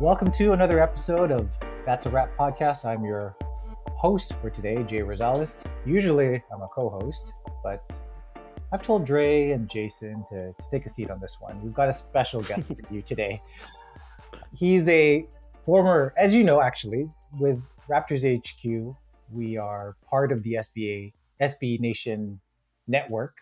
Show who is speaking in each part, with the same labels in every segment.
Speaker 1: Welcome to another episode of That's a Wrap podcast. I'm your host for today, Jay Rosales. Usually I'm a co host, but I've told Dre and Jason to, to take a seat on this one. We've got a special guest for you today. He's a former, as you know, actually, with Raptors HQ, we are part of the SBA, SB Nation network.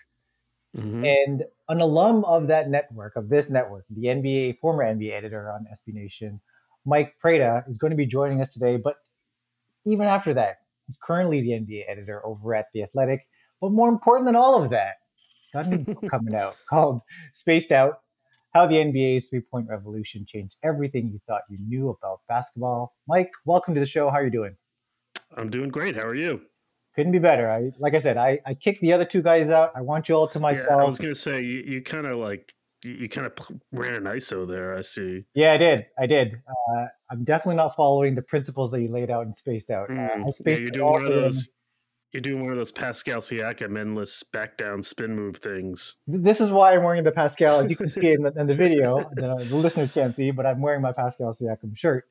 Speaker 1: Mm-hmm. And an alum of that network, of this network, the NBA, former NBA editor on SB Nation, Mike Prada, is going to be joining us today. But even after that, he's currently the NBA editor over at The Athletic. But more important than all of that, he's got a new book coming out called Spaced Out How the NBA's Three Point Revolution Changed Everything You Thought You Knew About Basketball. Mike, welcome to the show. How are you doing?
Speaker 2: I'm doing great. How are you?
Speaker 1: Couldn't be better. I like I said, I I kicked the other two guys out. I want you all to myself.
Speaker 2: Yeah, I was gonna say you, you kind of like you, you kind of ran an ISO there. I see.
Speaker 1: Yeah, I did. I did. Uh, I'm definitely not following the principles that you laid out and spaced out. Mm, uh, I spaced
Speaker 2: yeah, you're doing one of those. You're doing one of those Pascal Siakam endless back down spin move things.
Speaker 1: This is why I'm wearing the Pascal. As you can see in the, in the video, the, the listeners can't see, but I'm wearing my Pascal Siakam shirt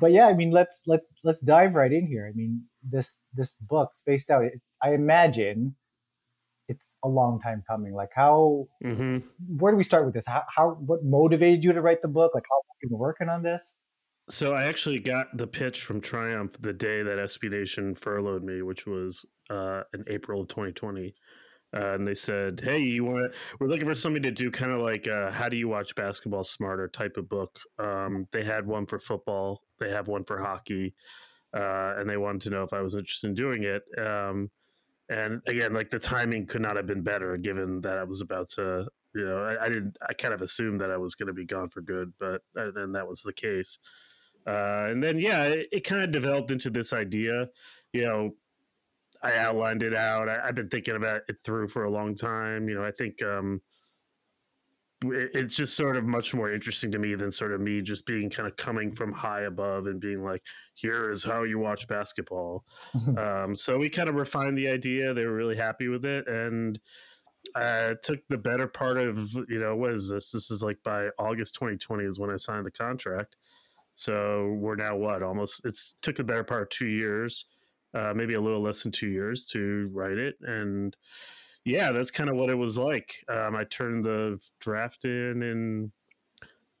Speaker 1: but yeah, I mean, let's let let's dive right in here. I mean, this this book, Spaced Out. I imagine it's a long time coming. Like, how? Mm-hmm. Where do we start with this? How? How? What motivated you to write the book? Like, how have you been working on this?
Speaker 2: So I actually got the pitch from Triumph the day that SB Nation furloughed me, which was uh, in April of 2020. Uh, and they said, "Hey, you want? We're looking for somebody to do kind of like uh, how do you watch basketball smarter type of book." Um, they had one for football, they have one for hockey, uh, and they wanted to know if I was interested in doing it. Um, and again, like the timing could not have been better, given that I was about to. You know, I, I didn't. I kind of assumed that I was going to be gone for good, but then that was the case. Uh, and then, yeah, it, it kind of developed into this idea. You know, I outlined it out. I, have been thinking about it through for a long time. You know, I think um, it, it's just sort of much more interesting to me than sort of me just being kind of coming from high above and being like, here is how you watch basketball. um, so we kind of refined the idea. They were really happy with it. And uh, took the better part of, you know, what is this? This is like by August 2020 is when I signed the contract. So we're now what? Almost, it's took the better part of two years uh, maybe a little less than two years to write it. And yeah, that's kind of what it was like. Um, I turned the draft in in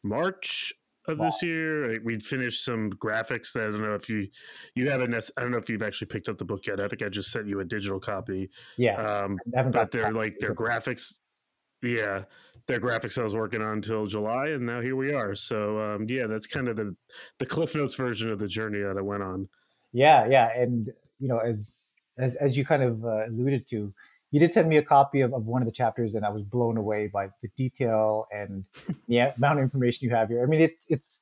Speaker 2: March of wow. this year. We'd finished some graphics that I don't know if you you haven't. I don't know if you've actually picked up the book yet. I think I just sent you a digital copy.
Speaker 1: Yeah,
Speaker 2: um, but they're like their graphics. Yeah, their graphics I was working on until July, and now here we are. So um, yeah, that's kind of the the Cliff Notes version of the journey that I went on.
Speaker 1: Yeah, yeah, and you know, as as as you kind of uh, alluded to, you did send me a copy of, of one of the chapters, and I was blown away by the detail and the amount of information you have here. I mean, it's it's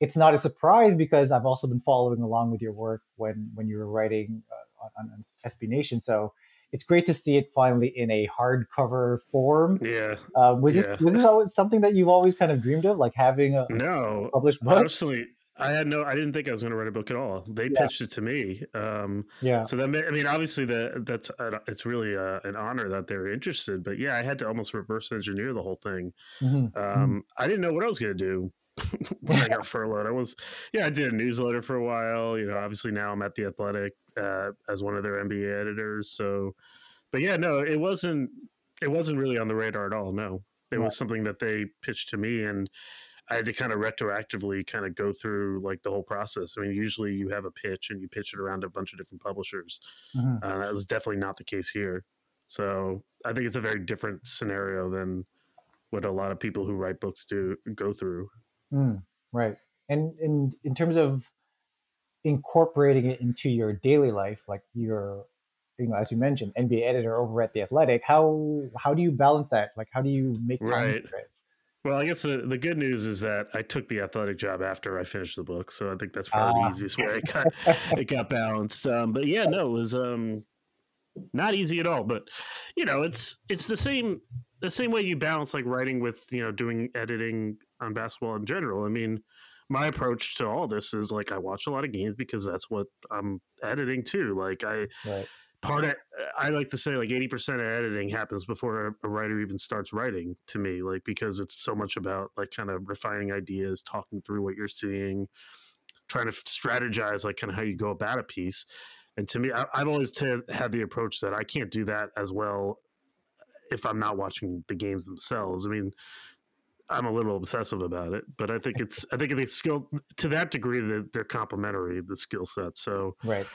Speaker 1: it's not a surprise because I've also been following along with your work when when you were writing uh, on, on SB Nation. So it's great to see it finally in a hardcover form.
Speaker 2: Yeah.
Speaker 1: Uh, was yeah. this was this always something that you've always kind of dreamed of, like having a
Speaker 2: no
Speaker 1: published book?
Speaker 2: Absolutely. I had no, I didn't think I was going to write a book at all. They yeah. pitched it to me. Um,
Speaker 1: yeah.
Speaker 2: So that, I mean, obviously that that's, uh, it's really uh, an honor that they're interested, but yeah, I had to almost reverse engineer the whole thing. Mm-hmm. mm-hmm. Um, I didn't know what I was going to do when I got furloughed. I was, yeah, I did a newsletter for a while, you know, obviously now I'm at the athletic, uh, as one of their NBA editors. So, but yeah, no, it wasn't, it wasn't really on the radar at all. No, it was something that they pitched to me and, I had to kind of retroactively kind of go through like the whole process. I mean, usually you have a pitch and you pitch it around a bunch of different publishers. Mm-hmm. Uh, that was definitely not the case here. So I think it's a very different scenario than what a lot of people who write books do go through.
Speaker 1: Mm, right. And, and in terms of incorporating it into your daily life, like you're, you know, as you mentioned, NBA editor over at the Athletic, how how do you balance that? Like, how do you make time right. for it?
Speaker 2: Well, I guess the, the good news is that I took the athletic job after I finished the book, so I think that's probably the easiest way it got it got balanced. Um, but yeah, no, it was um, not easy at all. But you know, it's it's the same the same way you balance like writing with you know doing editing on basketball in general. I mean, my approach to all this is like I watch a lot of games because that's what I'm editing too. Like I. Right part of i like to say like 80% of editing happens before a writer even starts writing to me like because it's so much about like kind of refining ideas talking through what you're seeing trying to strategize like kind of how you go about a piece. And to me I, have always t- had the approach that i can't do that as well uh, if i'm not watching the games themselves. I mean i'm a little obsessive about it but i think it's i think the skill to that degree that they're complementary the skill set. So
Speaker 1: right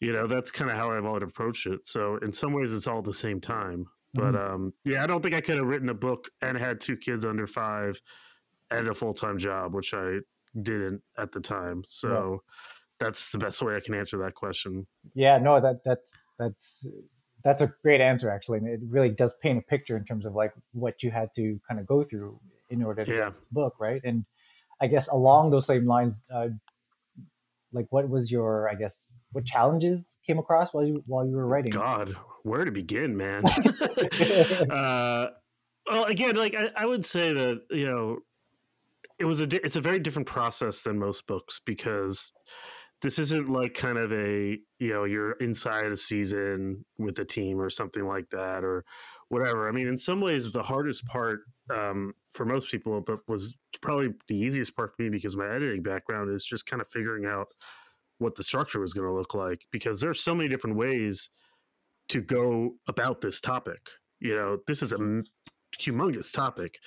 Speaker 2: you know that's kind of how i've always approached it so in some ways it's all at the same time but mm-hmm. um, yeah i don't think i could have written a book and had two kids under five and a full-time job which i didn't at the time so yeah. that's the best way i can answer that question
Speaker 1: yeah no that that's that's that's a great answer actually and it really does paint a picture in terms of like what you had to kind of go through in order to yeah. write this book right and i guess along those same lines uh, like what was your i guess what challenges came across while you while you were writing?
Speaker 2: God where to begin man? Uh well again like I, I, would say that you know it was a it's a very different process than most books because this isn't like kind of a you know you're inside a season with a team or something like that or whatever. I mean in some ways the hardest part um, for most people, but was probably the easiest part for me because my editing background is just kind of figuring out what the structure was going to look like because there's so many different ways to go about this topic. You know, this is a humongous topic.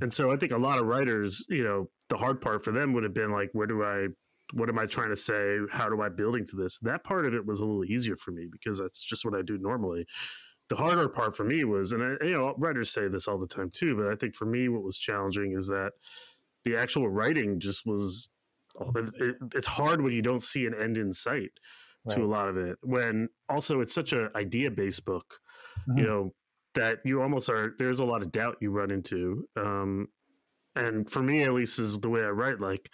Speaker 2: And so I think a lot of writers, you know, the hard part for them would have been like, where do I, what am I trying to say? How do I building to this? That part of it was a little easier for me because that's just what I do normally the harder part for me was, and I, you know, writers say this all the time too, but I think for me, what was challenging is that the actual writing just was. It, it, it's hard when you don't see an end in sight right. to a lot of it. When also it's such an idea based book, mm-hmm. you know, that you almost are. There's a lot of doubt you run into, um, and for me at least is the way I write. Like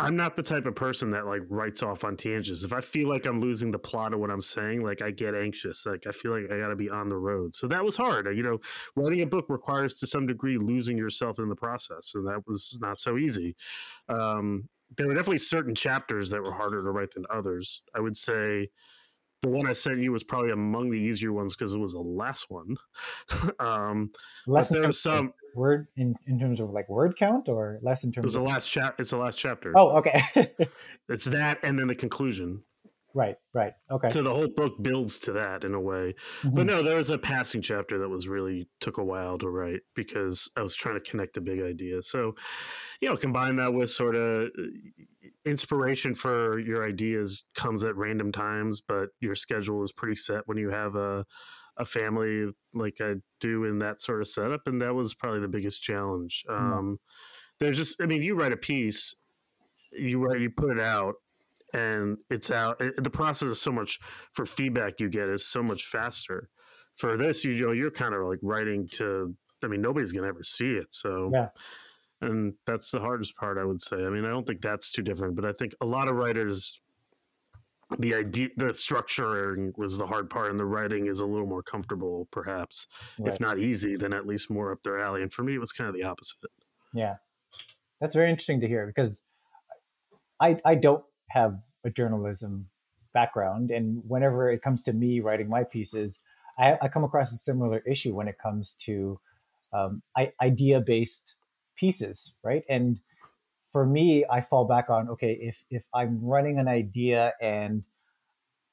Speaker 2: I'm not the type of person that like writes off on tangents. If I feel like I'm losing the plot of what I'm saying, like I get anxious. Like I feel like I got to be on the road. So that was hard. You know, writing a book requires to some degree losing yourself in the process, and that was not so easy. Um, there were definitely certain chapters that were harder to write than others. I would say the one I sent you was probably among the easier ones because it was the last one. um,
Speaker 1: less there was some word in, in terms of like word count or less in terms.
Speaker 2: It was
Speaker 1: of...
Speaker 2: the last chapter. It's the last chapter.
Speaker 1: Oh, okay.
Speaker 2: it's that, and then the conclusion.
Speaker 1: Right, right. Okay.
Speaker 2: So the whole book builds to that in a way. Mm-hmm. But no, there was a passing chapter that was really took a while to write because I was trying to connect a big idea. So, you know, combine that with sort of uh, inspiration for your ideas comes at random times, but your schedule is pretty set when you have a a family like I do in that sort of setup, and that was probably the biggest challenge. Mm-hmm. Um, there's just, I mean, you write a piece, you write, you put it out, and it's out. It, the process is so much for feedback you get is so much faster. For this, you know, you're kind of like writing to. I mean, nobody's gonna ever see it, so
Speaker 1: yeah.
Speaker 2: And that's the hardest part, I would say. I mean, I don't think that's too different, but I think a lot of writers, the idea, the structuring was the hard part, and the writing is a little more comfortable, perhaps, right. if not easy, then at least more up their alley. And for me, it was kind of the opposite.
Speaker 1: Yeah, that's very interesting to hear because I I don't have a journalism background, and whenever it comes to me writing my pieces, I, I come across a similar issue when it comes to um, idea based pieces, right? And for me, I fall back on okay, if if I'm running an idea and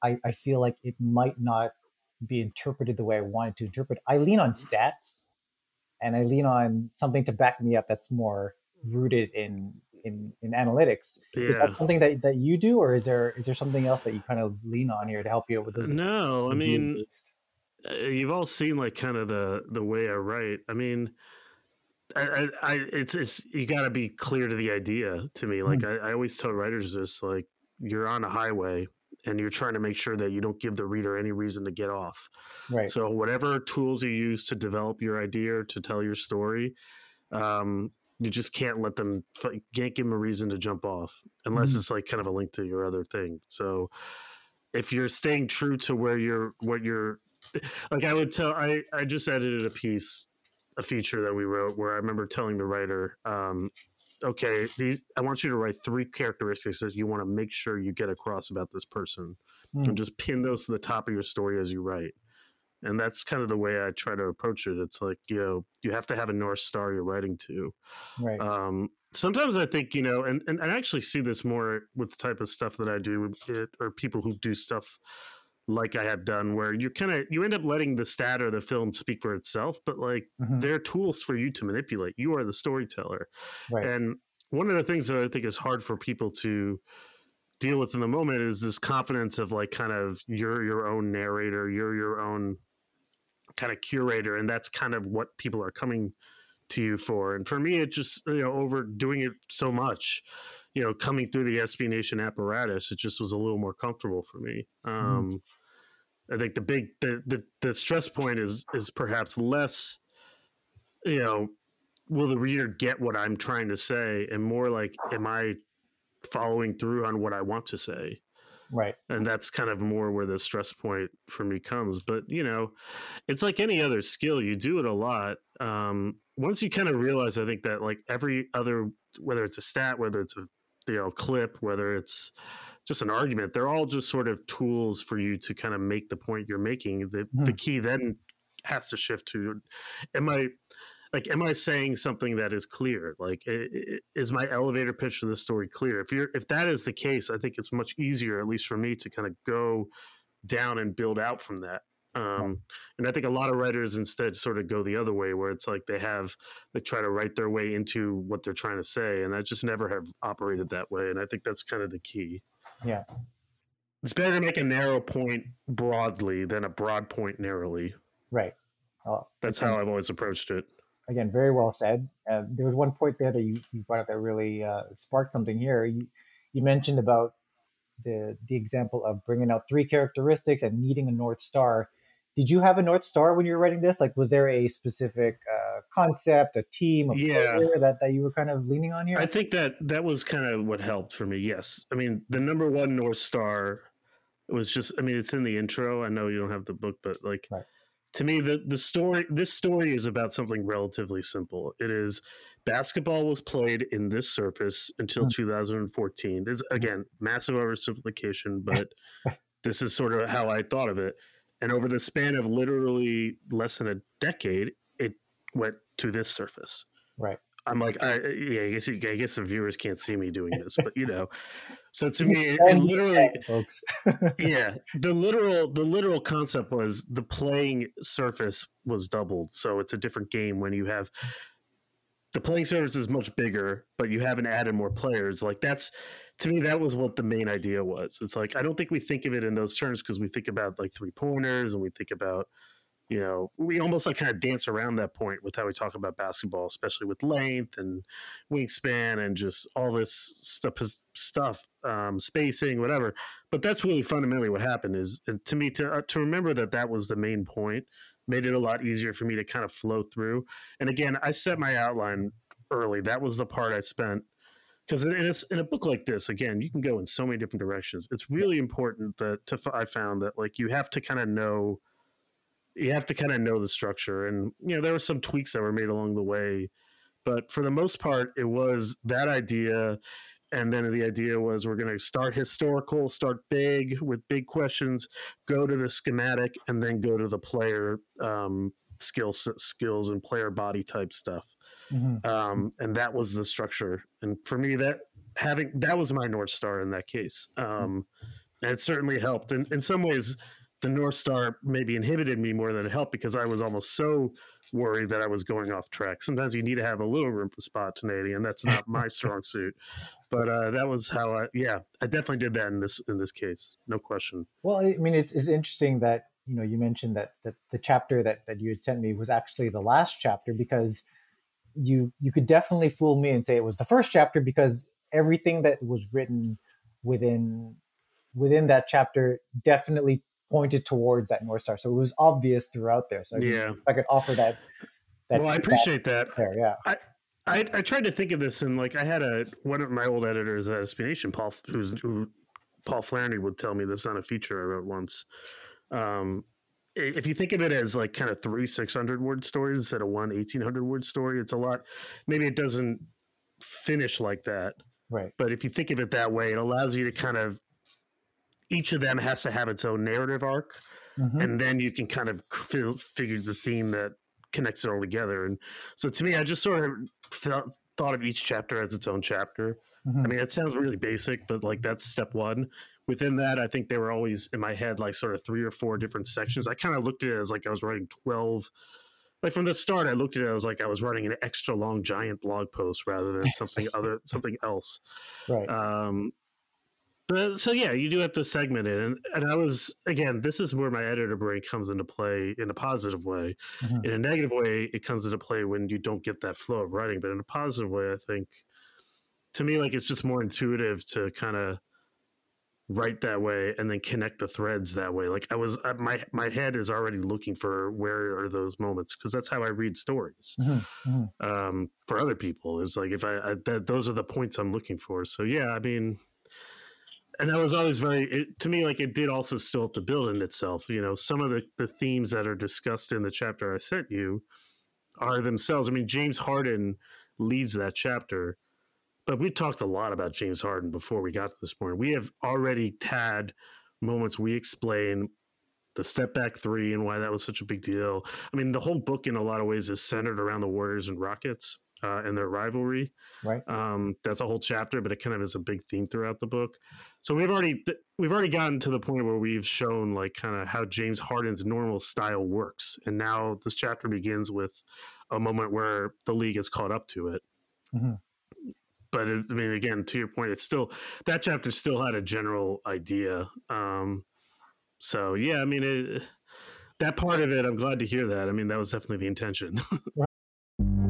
Speaker 1: I, I feel like it might not be interpreted the way I wanted to interpret, I lean on stats and I lean on something to back me up that's more rooted in in in analytics. Yeah. Is that something that, that you do, or is there is there something else that you kind of lean on here to help you with those?
Speaker 2: No, I mean, uh, you've all seen like kind of the the way I write. I mean, I, I, it's it's you got to be clear to the idea. To me, like mm. I, I always tell writers this: like you're on a highway and you're trying to make sure that you don't give the reader any reason to get off.
Speaker 1: Right.
Speaker 2: So whatever tools you use to develop your idea or to tell your story, um, you just can't let them can't give them a reason to jump off unless mm-hmm. it's like kind of a link to your other thing. So if you're staying true to where you're what you're like I would tell I I just edited a piece a feature that we wrote where I remember telling the writer um, okay these I want you to write three characteristics that you want to make sure you get across about this person mm. and just pin those to the top of your story as you write and that's kind of the way I try to approach it. It's like you know you have to have a north star you're writing to.
Speaker 1: Right.
Speaker 2: Um, sometimes I think you know, and, and I actually see this more with the type of stuff that I do, it, or people who do stuff like I have done, where you kind of you end up letting the stat or the film speak for itself, but like mm-hmm. they're tools for you to manipulate. You are the storyteller,
Speaker 1: right.
Speaker 2: and one of the things that I think is hard for people to deal with in the moment is this confidence of like kind of you're your own narrator, you're your own kind of curator, and that's kind of what people are coming to you for. And for me, it just you know overdoing it so much, you know, coming through the SB Nation apparatus, it just was a little more comfortable for me. Mm. Um, mm. I think the big the, the the stress point is is perhaps less, you know, will the reader get what I'm trying to say, and more like, am I following through on what I want to say?
Speaker 1: Right.
Speaker 2: And that's kind of more where the stress point for me comes. But, you know, it's like any other skill, you do it a lot. Um, once you kind of realize, I think that like every other, whether it's a stat, whether it's a, you know, clip, whether it's just an argument, they're all just sort of tools for you to kind of make the point you're making. The, mm. the key then has to shift to, am I, like am i saying something that is clear? Like is my elevator pitch to the story clear? If you're if that is the case i think it's much easier at least for me to kind of go down and build out from that. Um, and i think a lot of writers instead sort of go the other way where it's like they have they try to write their way into what they're trying to say and i just never have operated that way and i think that's kind of the key
Speaker 1: yeah
Speaker 2: it's better to make a narrow point broadly than a broad point narrowly
Speaker 1: right
Speaker 2: well, that's how i've always approached it
Speaker 1: again, very well said. Uh, there was one point there that you, you brought up that really uh, sparked something here. You, you mentioned about the the example of bringing out three characteristics and needing a north star. Did you have a north star when you were writing this? Like, was there a specific uh, concept, a team, a yeah. that that you were kind of leaning on here?
Speaker 2: I think that that was kind of what helped for me. Yes, I mean the number one north star was just. I mean, it's in the intro. I know you don't have the book, but like. Right to me the the story this story is about something relatively simple it is basketball was played in this surface until mm. 2014 this again massive oversimplification but this is sort of how i thought of it and over the span of literally less than a decade went to this surface
Speaker 1: right
Speaker 2: I'm like, I, yeah, I guess I guess the viewers can't see me doing this, but you know, so to me, it, it literally, folks, yeah, the literal the literal concept was the playing surface was doubled, so it's a different game when you have the playing surface is much bigger, but you haven't added more players. Like that's to me, that was what the main idea was. It's like I don't think we think of it in those terms because we think about like three pointers and we think about you know, we almost like kind of dance around that point with how we talk about basketball, especially with length and wingspan and just all this stuff, stuff, um, spacing, whatever. But that's really fundamentally what happened. Is to me to uh, to remember that that was the main point made it a lot easier for me to kind of flow through. And again, I set my outline early. That was the part I spent because in, in a book like this, again, you can go in so many different directions. It's really important that to I found that like you have to kind of know you have to kind of know the structure and you know there were some tweaks that were made along the way but for the most part it was that idea and then the idea was we're going to start historical start big with big questions go to the schematic and then go to the player um, skills skills and player body type stuff. Mm-hmm. um, and that was the structure and for me that having that was my north star in that case um, and it certainly helped. And in some ways the North Star maybe inhibited me more than it helped because I was almost so worried that I was going off track. Sometimes you need to have a little room for spontaneity, and that's not my strong suit. But uh, that was how I, yeah, I definitely did that in this in this case, no question.
Speaker 1: Well, I mean, it's it's interesting that you know you mentioned that that the chapter that that you had sent me was actually the last chapter because you you could definitely fool me and say it was the first chapter because everything that was written within within that chapter definitely pointed towards that north star so it was obvious throughout there so I yeah if i could offer that,
Speaker 2: that well i appreciate that, that
Speaker 1: there yeah
Speaker 2: I, I, I tried to think of this and like I had a one of my old editors at SB Nation, Paul, who's who Paul Flannery would tell me this on a feature I wrote once. Um, if you think of it as like kind of three 600 word stories instead of one 1800 word story, it's a lot. Maybe it doesn't finish like that.
Speaker 1: Right.
Speaker 2: But if you think of it that way, it allows you to kind of each of them has to have its own narrative arc, mm-hmm. and then you can kind of f- figure the theme that connects it all together. And so, to me, I just sort of felt, thought of each chapter as its own chapter. Mm-hmm. I mean, it sounds really basic, but like that's step one. Within that, I think they were always in my head like sort of three or four different sections. I kind of looked at it as like I was writing twelve like from the start, I looked at it as like I was writing an extra long giant blog post rather than something other something else.
Speaker 1: Right.
Speaker 2: Um, but so yeah, you do have to segment it, and and I was again, this is where my editor brain comes into play in a positive way. Mm-hmm. In a negative way, it comes into play when you don't get that flow of writing. But in a positive way, I think to me, like it's just more intuitive to kind of write that way and then connect the threads that way. Like I was, uh, my my head is already looking for where are those moments because that's how I read stories. Mm-hmm. Mm-hmm. Um, for other people, it's like if I, I that, those are the points I'm looking for. So yeah, I mean and that was always very it, to me like it did also still have to build in itself you know some of the, the themes that are discussed in the chapter i sent you are themselves i mean james harden leads that chapter but we talked a lot about james harden before we got to this point. We have already had moments we explain the step back three and why that was such a big deal. I mean the whole book in a lot of ways is centered around the warriors and rockets uh, and their rivalry.
Speaker 1: Right.
Speaker 2: Um, that's a whole chapter, but it kind of is a big theme throughout the book. So we've already we've already gotten to the point where we've shown like kind of how James Harden's normal style works, and now this chapter begins with a moment where the league has caught up to it. Mm-hmm. But it, I mean, again, to your point, it's still that chapter still had a general idea. Um, so yeah, I mean, it, that part of it, I'm glad to hear that. I mean, that was definitely the intention.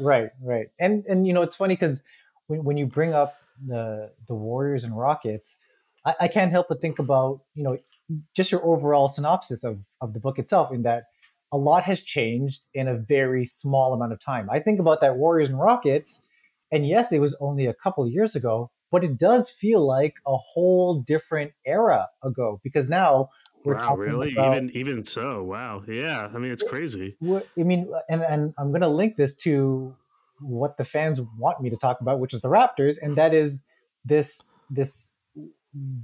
Speaker 1: Right, right, and and you know it's funny because when when you bring up the the Warriors and Rockets, I, I can't help but think about you know just your overall synopsis of of the book itself. In that a lot has changed in a very small amount of time. I think about that Warriors and Rockets, And yes, it was only a couple years ago, but it does feel like a whole different era ago because now we're
Speaker 2: wow, really? About, even even so, wow, yeah. I mean, it's crazy.
Speaker 1: I mean, and and I'm going to link this to what the fans want me to talk about, which is the Raptors, and that is this this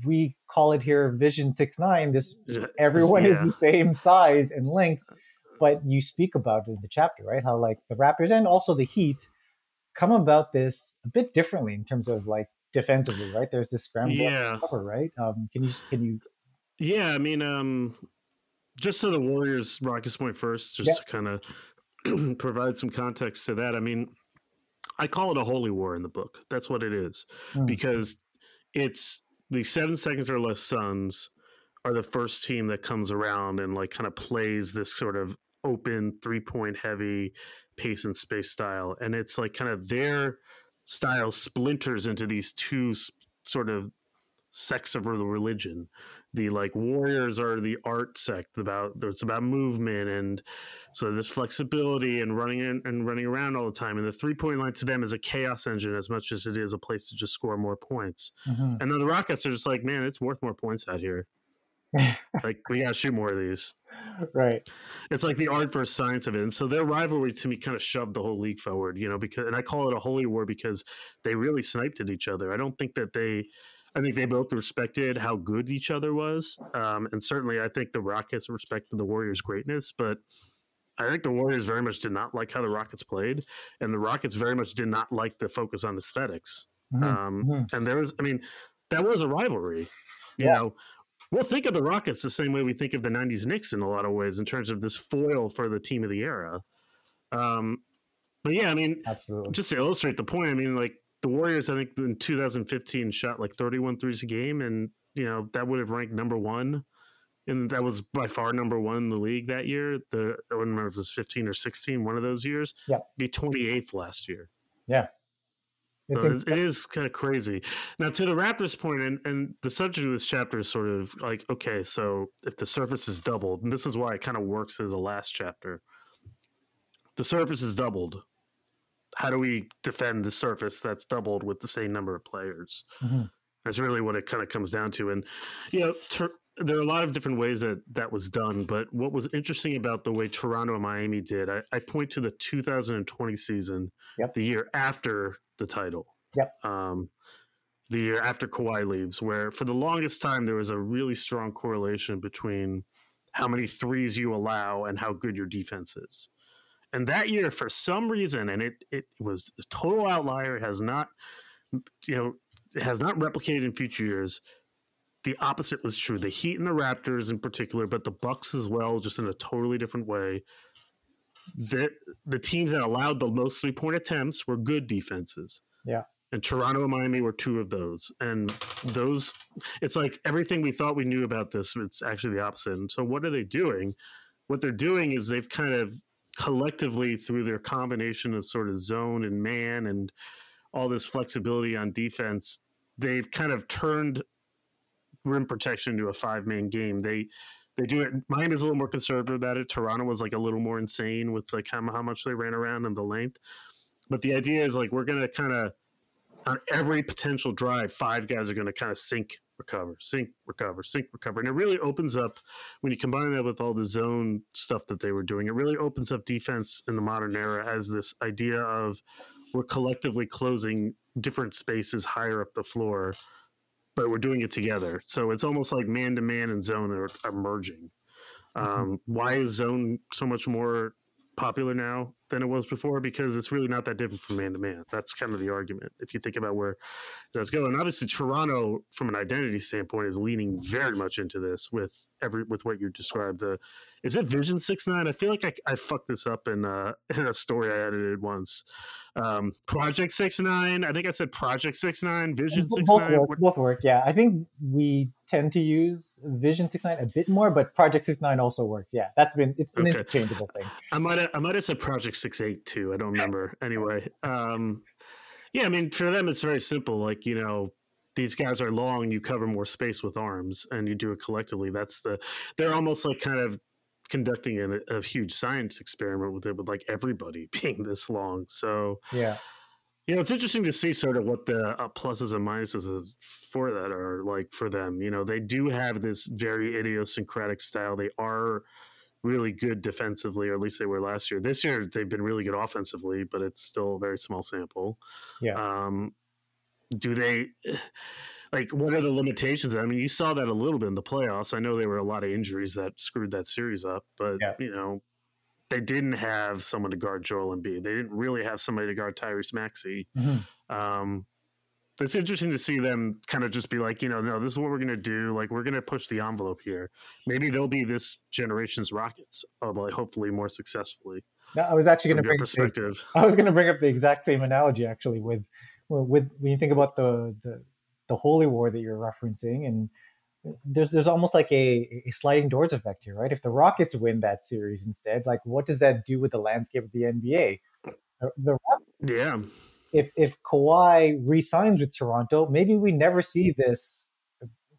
Speaker 1: we call it here Vision Six Nine. This everyone yeah. is the same size and length, but you speak about it in the chapter, right? How like the Raptors and also the Heat come about this a bit differently in terms of like defensively, right? There's this scramble yeah. cover, right? Um, can you can you?
Speaker 2: Yeah, I mean, um, just to the Warriors Rockets point first, just to kind of provide some context to that. I mean, I call it a holy war in the book. That's what it is, mm. because it's the seven seconds or less Suns are the first team that comes around and like kind of plays this sort of open three point heavy pace and space style, and it's like kind of their style splinters into these two sort of sects of the religion. The like warriors are the art sect about it's about movement and so this flexibility and running in, and running around all the time. And the three point line to them is a chaos engine as much as it is a place to just score more points. Mm-hmm. And then the Rockets are just like, man, it's worth more points out here. like we gotta shoot more of these.
Speaker 1: Right.
Speaker 2: It's like the art versus science of it. And so their rivalry to me kind of shoved the whole league forward, you know, because and I call it a holy war because they really sniped at each other. I don't think that they I think they both respected how good each other was. Um, and certainly I think the Rockets respected the Warriors' greatness, but I think the Warriors very much did not like how the Rockets played, and the Rockets very much did not like the focus on aesthetics. Mm-hmm. Um, mm-hmm. And there was, I mean, that was a rivalry. You yeah. know, we'll think of the Rockets the same way we think of the '90s Knicks in a lot of ways, in terms of this foil for the team of the era. Um, but yeah, I mean,
Speaker 1: absolutely.
Speaker 2: Just to illustrate the point, I mean, like the Warriors, I think in 2015 shot like 31 threes a game, and you know that would have ranked number one and that was by far number one in the league that year. The I don't remember if it was 15 or 16, one of those years.
Speaker 1: Yeah,
Speaker 2: be 28th last year.
Speaker 1: Yeah,
Speaker 2: it's so it is kind of crazy. Now to the Raptors point, and, and the subject of this chapter is sort of like, okay, so if the surface is doubled, and this is why it kind of works as a last chapter. The surface is doubled. How do we defend the surface that's doubled with the same number of players? Mm-hmm. That's really what it kind of comes down to. And you know, ter- there are a lot of different ways that that was done, but what was interesting about the way Toronto and Miami did, I, I point to the 2020 season,
Speaker 1: yep.
Speaker 2: the year after the title,
Speaker 1: yep.
Speaker 2: um, the year after Kawhi leaves, where for the longest time there was a really strong correlation between how many threes you allow and how good your defense is. And that year, for some reason, and it it was a total outlier, it has not, you know, it has not replicated in future years the opposite was true. The Heat and the Raptors in particular, but the Bucks as well, just in a totally different way. The the teams that allowed the most three point attempts were good defenses.
Speaker 1: Yeah.
Speaker 2: And Toronto and Miami were two of those. And those it's like everything we thought we knew about this, it's actually the opposite. And so what are they doing? What they're doing is they've kind of collectively through their combination of sort of zone and man and all this flexibility on defense, they've kind of turned rim protection to a five man game. They they do it. Miami's a little more conservative about it. Toronto was like a little more insane with like how, how much they ran around and the length. But the idea is like we're gonna kind of on every potential drive, five guys are gonna kind of sink, recover, sink, recover, sink, recover, and it really opens up when you combine that with all the zone stuff that they were doing. It really opens up defense in the modern era as this idea of we're collectively closing different spaces higher up the floor but we're doing it together. So it's almost like man to man and zone are, are merging. Mm-hmm. Um, why is zone so much more popular now than it was before? Because it's really not that different from man to man. That's kind of the argument if you think about where that's going. Obviously, Toronto, from an identity standpoint, is leaning very much into this with every with what you described. The is it Vision Six Nine? I feel like I, I fucked this up in uh, in a story I edited once. Um, Project Six Nine. I think I said Project Six Nine. Vision Six Nine.
Speaker 1: Work, both work. Yeah, I think we tend to use Vision Six Nine a bit more, but Project Six Nine also works. Yeah, that's been it's an okay. interchangeable thing.
Speaker 2: I might have, I might have said Project Six Eight too. I don't remember. anyway, um, yeah, I mean for them it's very simple. Like you know these guys are long, you cover more space with arms, and you do it collectively. That's the they're almost like kind of conducting a, a huge science experiment with it, with like everybody being this long. So
Speaker 1: yeah,
Speaker 2: Yeah, it's interesting to see sort of what the uh, pluses and minuses for that are like for them. You know, they do have this very idiosyncratic style. They are really good defensively, or at least they were last year. This year, they've been really good offensively, but it's still a very small sample.
Speaker 1: Yeah.
Speaker 2: Um, do they like what are the limitations? I mean, you saw that a little bit in the playoffs. I know there were a lot of injuries that screwed that series up, but
Speaker 1: Yeah.
Speaker 2: you know, they didn't have someone to guard Joel Embiid. They didn't really have somebody to guard Tyrese Maxey.
Speaker 1: Mhm.
Speaker 2: Um, it's interesting to see them kind of just be like, you know, no, this is what we're going to do. Like, we're going to push the envelope here. Maybe they'll be this generation's Rockets, uh, but hopefully more successfully.
Speaker 1: Now, I was actually going to bring the-
Speaker 2: perspective.
Speaker 1: I was going to bring up the exact same analogy actually with with when you think about the the, the holy war that you're referencing and there's there's almost like a, a sliding doors effect here, right? If the Rockets win that series instead, like what does that do with the landscape of the NBA? The, the
Speaker 2: Yeah.
Speaker 1: if if Kawhi re-signs with Toronto, maybe we never see this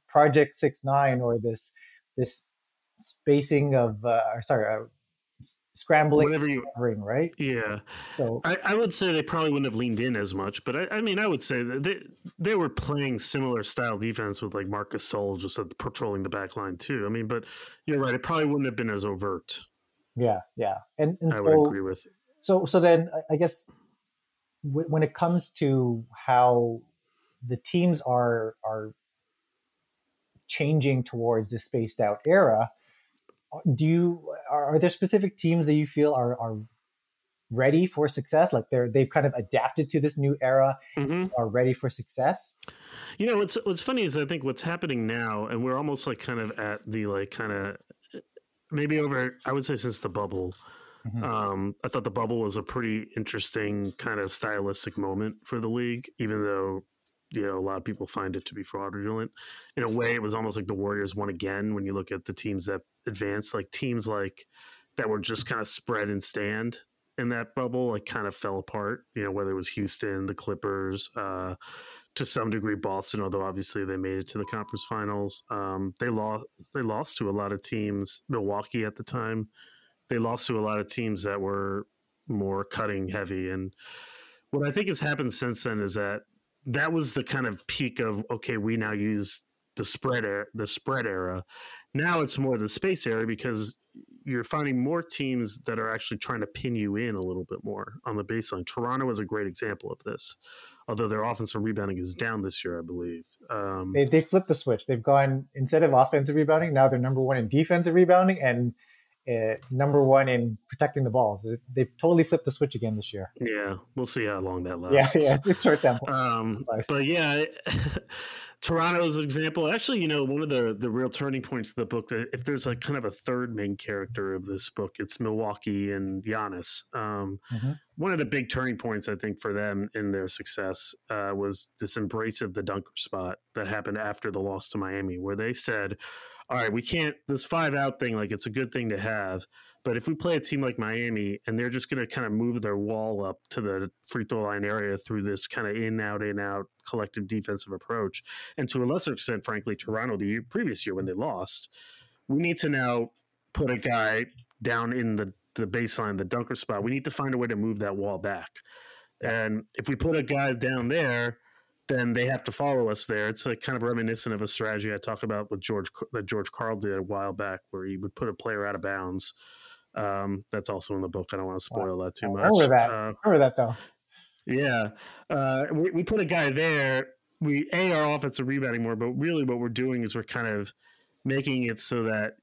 Speaker 1: Project Six Nine or this this spacing of uh, sorry uh, scrambling,
Speaker 2: Whatever you,
Speaker 1: covering, right?
Speaker 2: yeah.
Speaker 1: So
Speaker 2: I, I would say they probably wouldn't have leaned in as much, but I, I mean, I would say that they they were playing similar style defense with like Marc Gasol just at patrolling the back line too. I mean, but you're right; it probably wouldn't have been as overt.
Speaker 1: yeah, yeah, and and
Speaker 2: I
Speaker 1: so
Speaker 2: would agree with.
Speaker 1: so so then I- guess w- when it comes to how the teams are are changing towards the spaced out era, do you are, are there specific teams that you feel are are ready for success? Like they're they've kind of adapted to this new era,
Speaker 2: hmm
Speaker 1: are ready for success?
Speaker 2: You know, what's what's funny is I think what's happening now, and we're almost like kind of at the like kind of maybe over. I would say since the bubble.
Speaker 1: Mhm.
Speaker 2: Um, I thought the bubble was a pretty interesting kind of stylistic moment for the league, even though you know a lot of people find it to be fraudulent. In a way, it was almost like the Warriors won again when you look at the teams that advanced, like teams like that were just kind of spread and stand in that bubble, like kind of fell apart. You know, whether it was Houston, the Clippers, uh, to some degree Boston, although obviously they made it to the conference finals. Um, they lost. They lost to a lot of teams. Milwaukee at the time, they lost to a lot of teams that were more cutting heavy. And what I think has happened since then is that that was the kind of peak of okay, we now use the spread era, the spread era. Now it's more the space era because you're finding more teams that are actually trying to pin you in a little bit more on the baseline. Toronto is a great example of this, although their offensive rebounding is down this year, I believe. Um,
Speaker 1: They they flipped the switch. They've gone instead of offensive rebounding, now they're number one in defensive rebounding and uh, number one in protecting the ball. They've totally flipped the switch again this year.
Speaker 2: yeah, we'll see how long that lasts.
Speaker 1: yeah, it's a short sample.
Speaker 2: Um, but yeah, Toronto's an example. Actually, you know, one of the the real turning points of the book. If there's like kind of a third main character of this book, it's Milwaukee and Giannis. Um,
Speaker 1: Mhm.
Speaker 2: One of the big turning points, I think, for them in their success uh, was this embrace of the dunker spot that happened after the loss to Miami, where they said, "All right, we can't this five out thing. Like, it's a good thing to have." But if we play a team like Miami and they're just going to kind of move their wall up to the free throw line area through this kind of in, out, in, out collective defensive approach, and to a lesser extent, frankly, Toronto the year, previous year when they lost, we need to now put a guy down in the, the baseline, the dunker spot. We need to find a way to move that wall back. And if we put a guy down there, then they have to follow us there. It's like kind of reminiscent of a strategy I talked about with George that George Karl did a while back, where he would put a player out of bounds. Um, that's also in the book. I don't want to spoil that too
Speaker 1: I
Speaker 2: much.
Speaker 1: remember that.
Speaker 2: Uh,
Speaker 1: Remember that though.
Speaker 2: yeah, uh, we, we put a guy there. We a our offensive rebounding more, but really what we're doing is we're kind of making it so that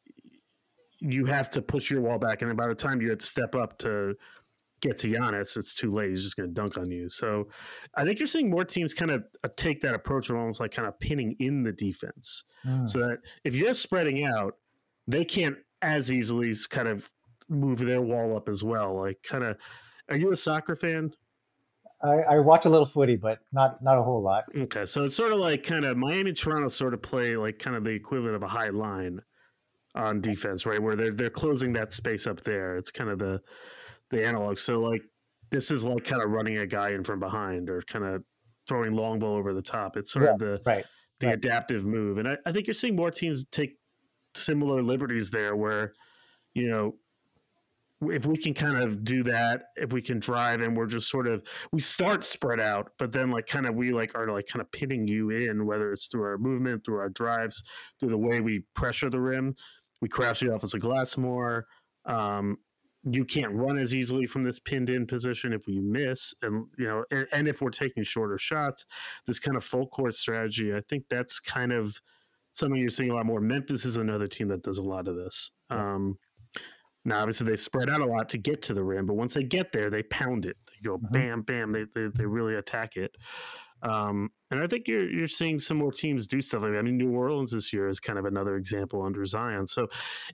Speaker 2: you have to push your wall back, and then by the time you have to step up to get to Giannis, it's too late. He's just going to dunk on you. So I think you're seeing more teams kind of uh, take that approach of almost like kind of pinning in the defense,
Speaker 1: Mm.
Speaker 2: so that if you're spreading out, they can't as easily kind of move their wall up as well. Like kind of. Are you a soccer fan?
Speaker 1: I, I watch a little footy, but not not a whole lot.
Speaker 2: Okay, so it's sort of like kind of Miami, Toronto, sort of play like kind of the equivalent of a high line on defense, right? Where they're they're closing that space up there. It's kind of the the analog. So like this is like kind of running a guy in from behind or kind of throwing long ball over the top. It's sort of the
Speaker 1: Right.
Speaker 2: the
Speaker 1: right.
Speaker 2: adaptive move, and I, I think you're seeing more teams take similar liberties there, where you know if we can kind of do that, if we can drive and we're just sort of we start spread out, but then like kind of we like are like kind of pinning you in, whether it's through our movement, through our drives, through the way we pressure the rim, we crash you off as a glass more. Um, you can't run as easily from this pinned in position if we miss, and you know, and, and if we're taking shorter shots, this kind of full court strategy, I think that's kind of something you're seeing a lot more. Memphis is another team that does a lot of this. Um, now, obviously, they spread out a lot to get to the rim, but once they get there, they pound it. They go
Speaker 1: Mhm.
Speaker 2: bam, bam. They, they they really attack it. Um, and I think you're you're seeing some more teams do stuff like that. I mean, New Orleans this year is kind of another example under Zion. So,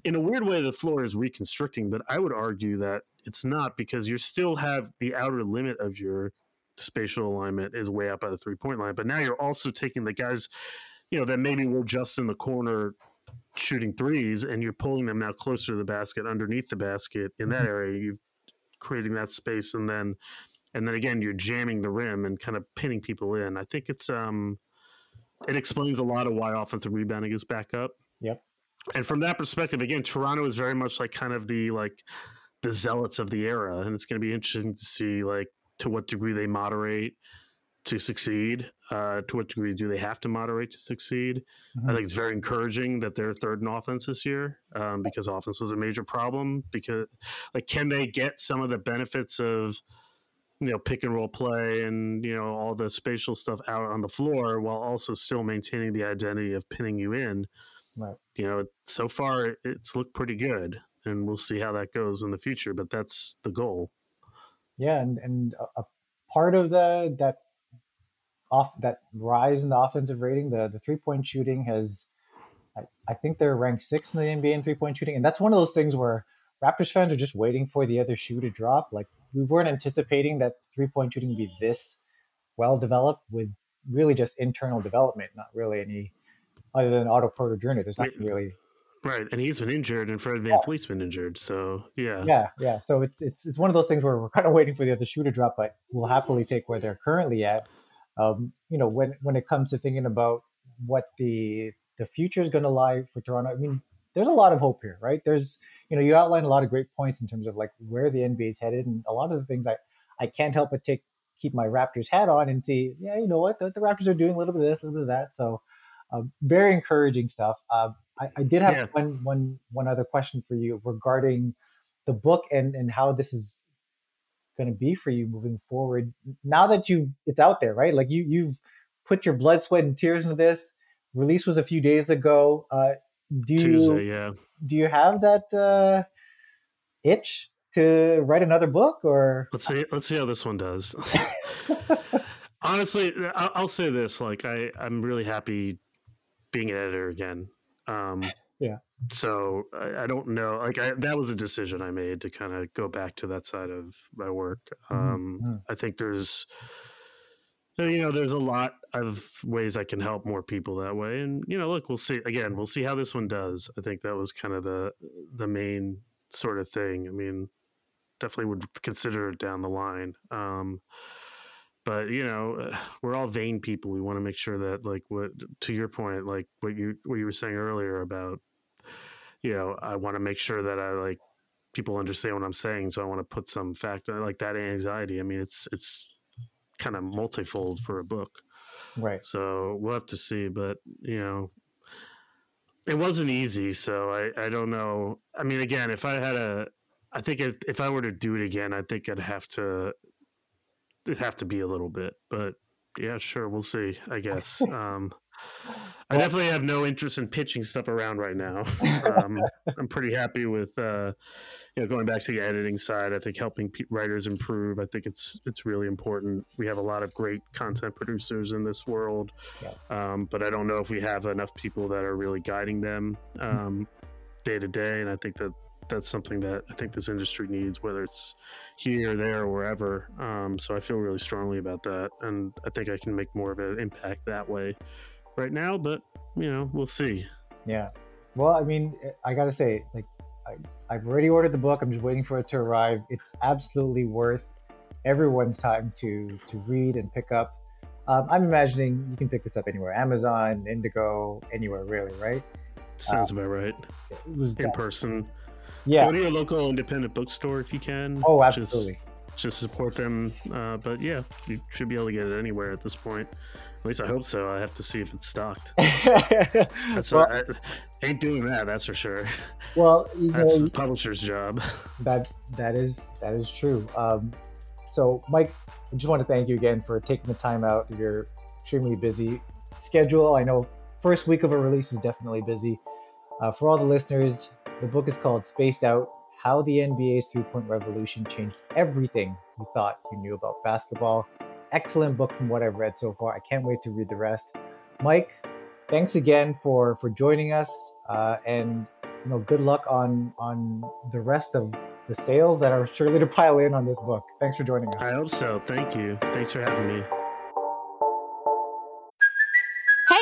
Speaker 2: in a weird way, the floor is reconstructing, but I would argue that it's not because you still have the outer limit of your spatial alignment is way up by the three point line, but now you're also taking the guys, you know, that maybe were just in the corner shooting threes, and you're pulling them now closer to the basket, underneath the basket in that area. You're creating that space, and then and then again you're jamming the rim and kind of pinning people in. I think it's um it explains a lot of why offensive rebounding is back up.
Speaker 1: Yep.
Speaker 2: And from that perspective, again, Toronto is very much like kind of the like the zealots of the era, and it's going to be interesting to see like to what degree they moderate to succeed. Uh, to what degree do they have to moderate to succeed? I
Speaker 1: Mhm.
Speaker 2: think it's very encouraging that they're third in offense this year um, because offense was a major problem. Because like, can they get some of the benefits of you know pick and roll play and you know all the spatial stuff out on the floor while also still maintaining the identity of pinning you in?
Speaker 1: Right.
Speaker 2: You know, so far it's looked pretty good, and we'll see how that goes in the future. But that's the goal.
Speaker 1: Yeah, and and a, a part of the that off that rise in the offensive rating, the the three point shooting has, I, I think they're ranked sixth in the NBA in three point shooting, and that's one of those things where Raptors fans are just waiting for the other shoe to drop. Like we weren't anticipating that three point shooting would be this well developed with really just internal development, not really any other than Otto Porter. There's not really
Speaker 2: Right, and he's been injured, and Fred VanVleet's been injured. So yeah,
Speaker 1: yeah, yeah. So it's it's it's one of those things where we're kind of waiting for the other shoe to drop, but we'll happily take where they're currently at. Um, you know, when when it comes to thinking about what the the future is going to lie for Toronto, I mean, there's a lot of hope here, right? There's you know, you outlined a lot of great points in terms of like where the NBA is headed, and a lot of the things I I can't help but take keep my Raptors hat on and see, yeah, you know what, the, the Raptors are doing a little bit of this, a little bit of that. So, um, very encouraging stuff. Uh, I, I did have
Speaker 2: Yeah.
Speaker 1: one one one other question for you regarding the book and and how this is going to be for you moving forward. Now that you've it's out there, right? Like you you've put your blood, sweat, and tears into this. Release was a few days ago. Uh, do you
Speaker 2: Tuesday, yeah.
Speaker 1: do you have that uh, itch to write another book or?
Speaker 2: Let's see. Let's see how this one does. Honestly, I'll, say this: like, I I'm really happy being an editor again. Um,
Speaker 1: Yeah.
Speaker 2: So I, I don't know. Like, I, that was a decision I made to kind of go back to that side of my work. Um,
Speaker 1: mhm.
Speaker 2: I think there's, you know, there's a lot of ways I can help more people that way, and you know, look, we'll see. Again, we'll see how this one does. I think that was kind of the the main sort of thing. I mean, definitely would consider it down the line. Um, but you know, we're all vain people. We want to make sure that, like, what to your point, like what you what you were saying earlier about, you know, I want to make sure that I like people understand what I'm saying. So I want to put some fact like that anxiety. I mean, it's it's kind of multifold for a book.
Speaker 1: Right.
Speaker 2: So we'll have to see. But you know, it wasn't easy. So I I don't know. I mean, again, if I had a, I think if if I were to do it again, I think I'd have to. It'd have to be a little bit, but yeah, sure, we'll see. I guess. Um, I definitely have no interest in pitching stuff around right now. Um, I'm pretty happy with, uh, you know, going back to the editing side. I think helping pe- writers improve. I think it's it's really important. We have a lot of great content producers in this world,
Speaker 1: Yeah.
Speaker 2: um, but I don't know if we have enough people that are really guiding them um, day to day. And I think that that's something that I think this industry needs, whether it's here, there, or wherever. Um, so I feel really strongly about that, and I think I can make more of an impact that way right now. But you know, we'll see.
Speaker 1: Yeah. Well, I mean, I gotta say, like, I, I've already ordered the book. I'm just waiting for it to arrive. It's absolutely worth everyone's time to to read and pick up. Um, I'm imagining you can pick this up anywhere: Amazon, Indigo, anywhere really, right?
Speaker 2: Sounds about right. In person,
Speaker 1: Yeah.
Speaker 2: Go to your local independent bookstore if you can.
Speaker 1: Oh,
Speaker 2: Just-
Speaker 1: absolutely.
Speaker 2: Just, support them. Uh, but yeah, you should be able to get it anywhere at this point. At least I hope so. I have to see if it's stocked. That's
Speaker 1: well,
Speaker 2: I, ain't doing that. That's for sure.
Speaker 1: well, you know,
Speaker 2: That's the publisher's job.
Speaker 1: that that is that is true. Um, so, Mike, I just want to thank you again for taking the time out of your extremely busy schedule. I know first week of a release is definitely busy. Uh, for all the listeners, the book is called Spaced Out: How the NBA's Three-Point Revolution Changed Everything You Thought You Knew About Basketball. Excellent book from what I've read so far. I can't wait to read the rest. Mike, thanks again for for joining us, uh, and you know, good luck on on the rest of the sales that are surely to pile in on this book. Thanks for joining us.
Speaker 2: I hope so. Thank you. Thanks for having me.